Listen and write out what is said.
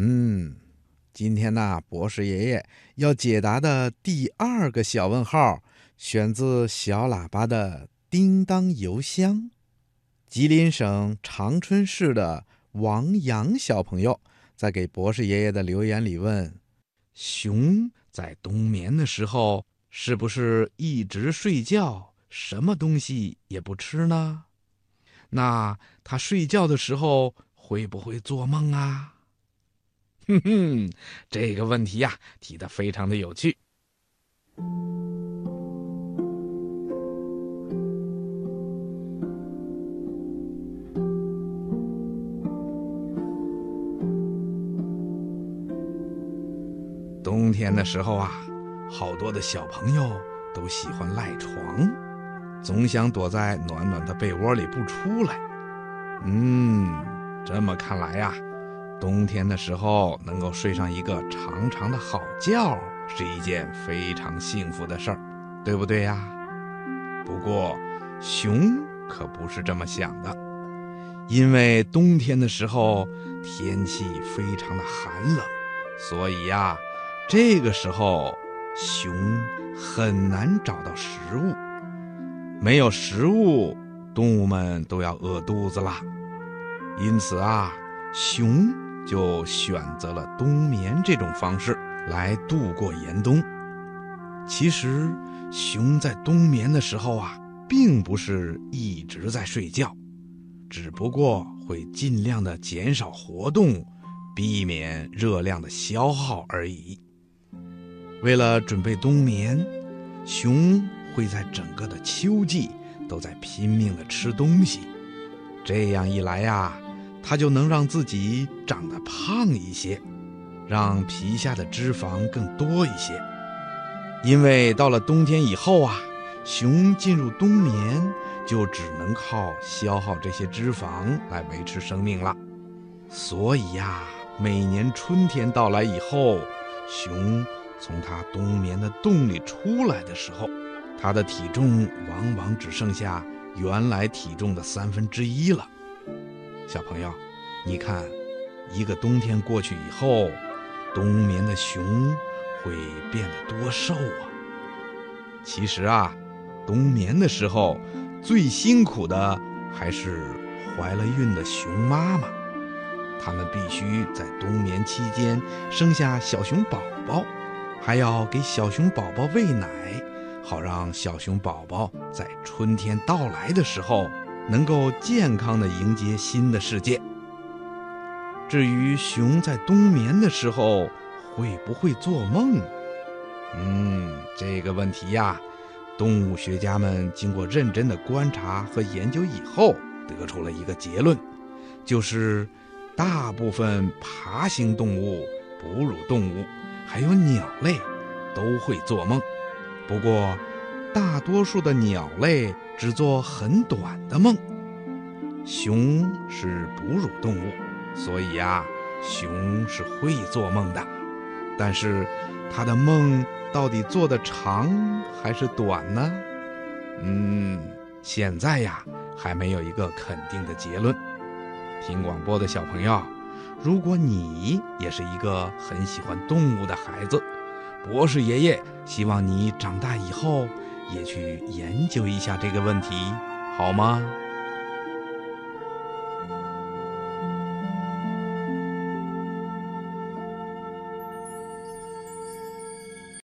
嗯，今天呢，博士爷爷要解答的第二个小问号，选自小喇叭的叮当邮箱。吉林省长春市的王阳小朋友在给博士爷爷的留言里问：熊在冬眠的时候，是不是一直睡觉，什么东西也不吃呢？那他睡觉的时候会不会做梦啊？哼哼，这个问题呀，提的非常的有趣。冬天的时候啊，好多的小朋友都喜欢赖床，总想躲在暖暖的被窝里不出来。嗯，这么看来呀，冬天的时候能够睡上一个长长的好觉，是一件非常幸福的事儿，对不对呀？不过，熊可不是这么想的，因为冬天的时候天气非常的寒冷，所以呀。这个时候，熊很难找到食物，没有食物，动物们都要饿肚子啦。因此啊，熊就选择了冬眠这种方式来度过严冬。其实，熊在冬眠的时候啊，并不是一直在睡觉，只不过会尽量的减少活动，避免热量的消耗而已。为了准备冬眠，熊会在整个的秋季都在拼命的吃东西。这样一来呀，它就能让自己长得胖一些，让皮下的脂肪更多一些。因为到了冬天以后啊，熊进入冬眠就只能靠消耗这些脂肪来维持生命了。所以呀，每年春天到来以后，熊。从它冬眠的洞里出来的时候，它的体重往往只剩下原来体重的三分之一了。小朋友，你看，一个冬天过去以后，冬眠的熊会变得多瘦啊！其实啊，冬眠的时候最辛苦的还是怀了孕的熊妈妈，它们必须在冬眠期间生下小熊宝宝。还要给小熊宝宝喂奶，好让小熊宝宝在春天到来的时候能够健康的迎接新的世界。至于熊在冬眠的时候会不会做梦，嗯，这个问题呀，动物学家们经过认真的观察和研究以后，得出了一个结论，就是大部分爬行动物、哺乳动物。还有鸟类都会做梦，不过大多数的鸟类只做很短的梦。熊是哺乳动物，所以呀，熊是会做梦的。但是它的梦到底做的长还是短呢？嗯，现在呀还没有一个肯定的结论。听广播的小朋友。如果你也是一个很喜欢动物的孩子，博士爷爷希望你长大以后也去研究一下这个问题，好吗？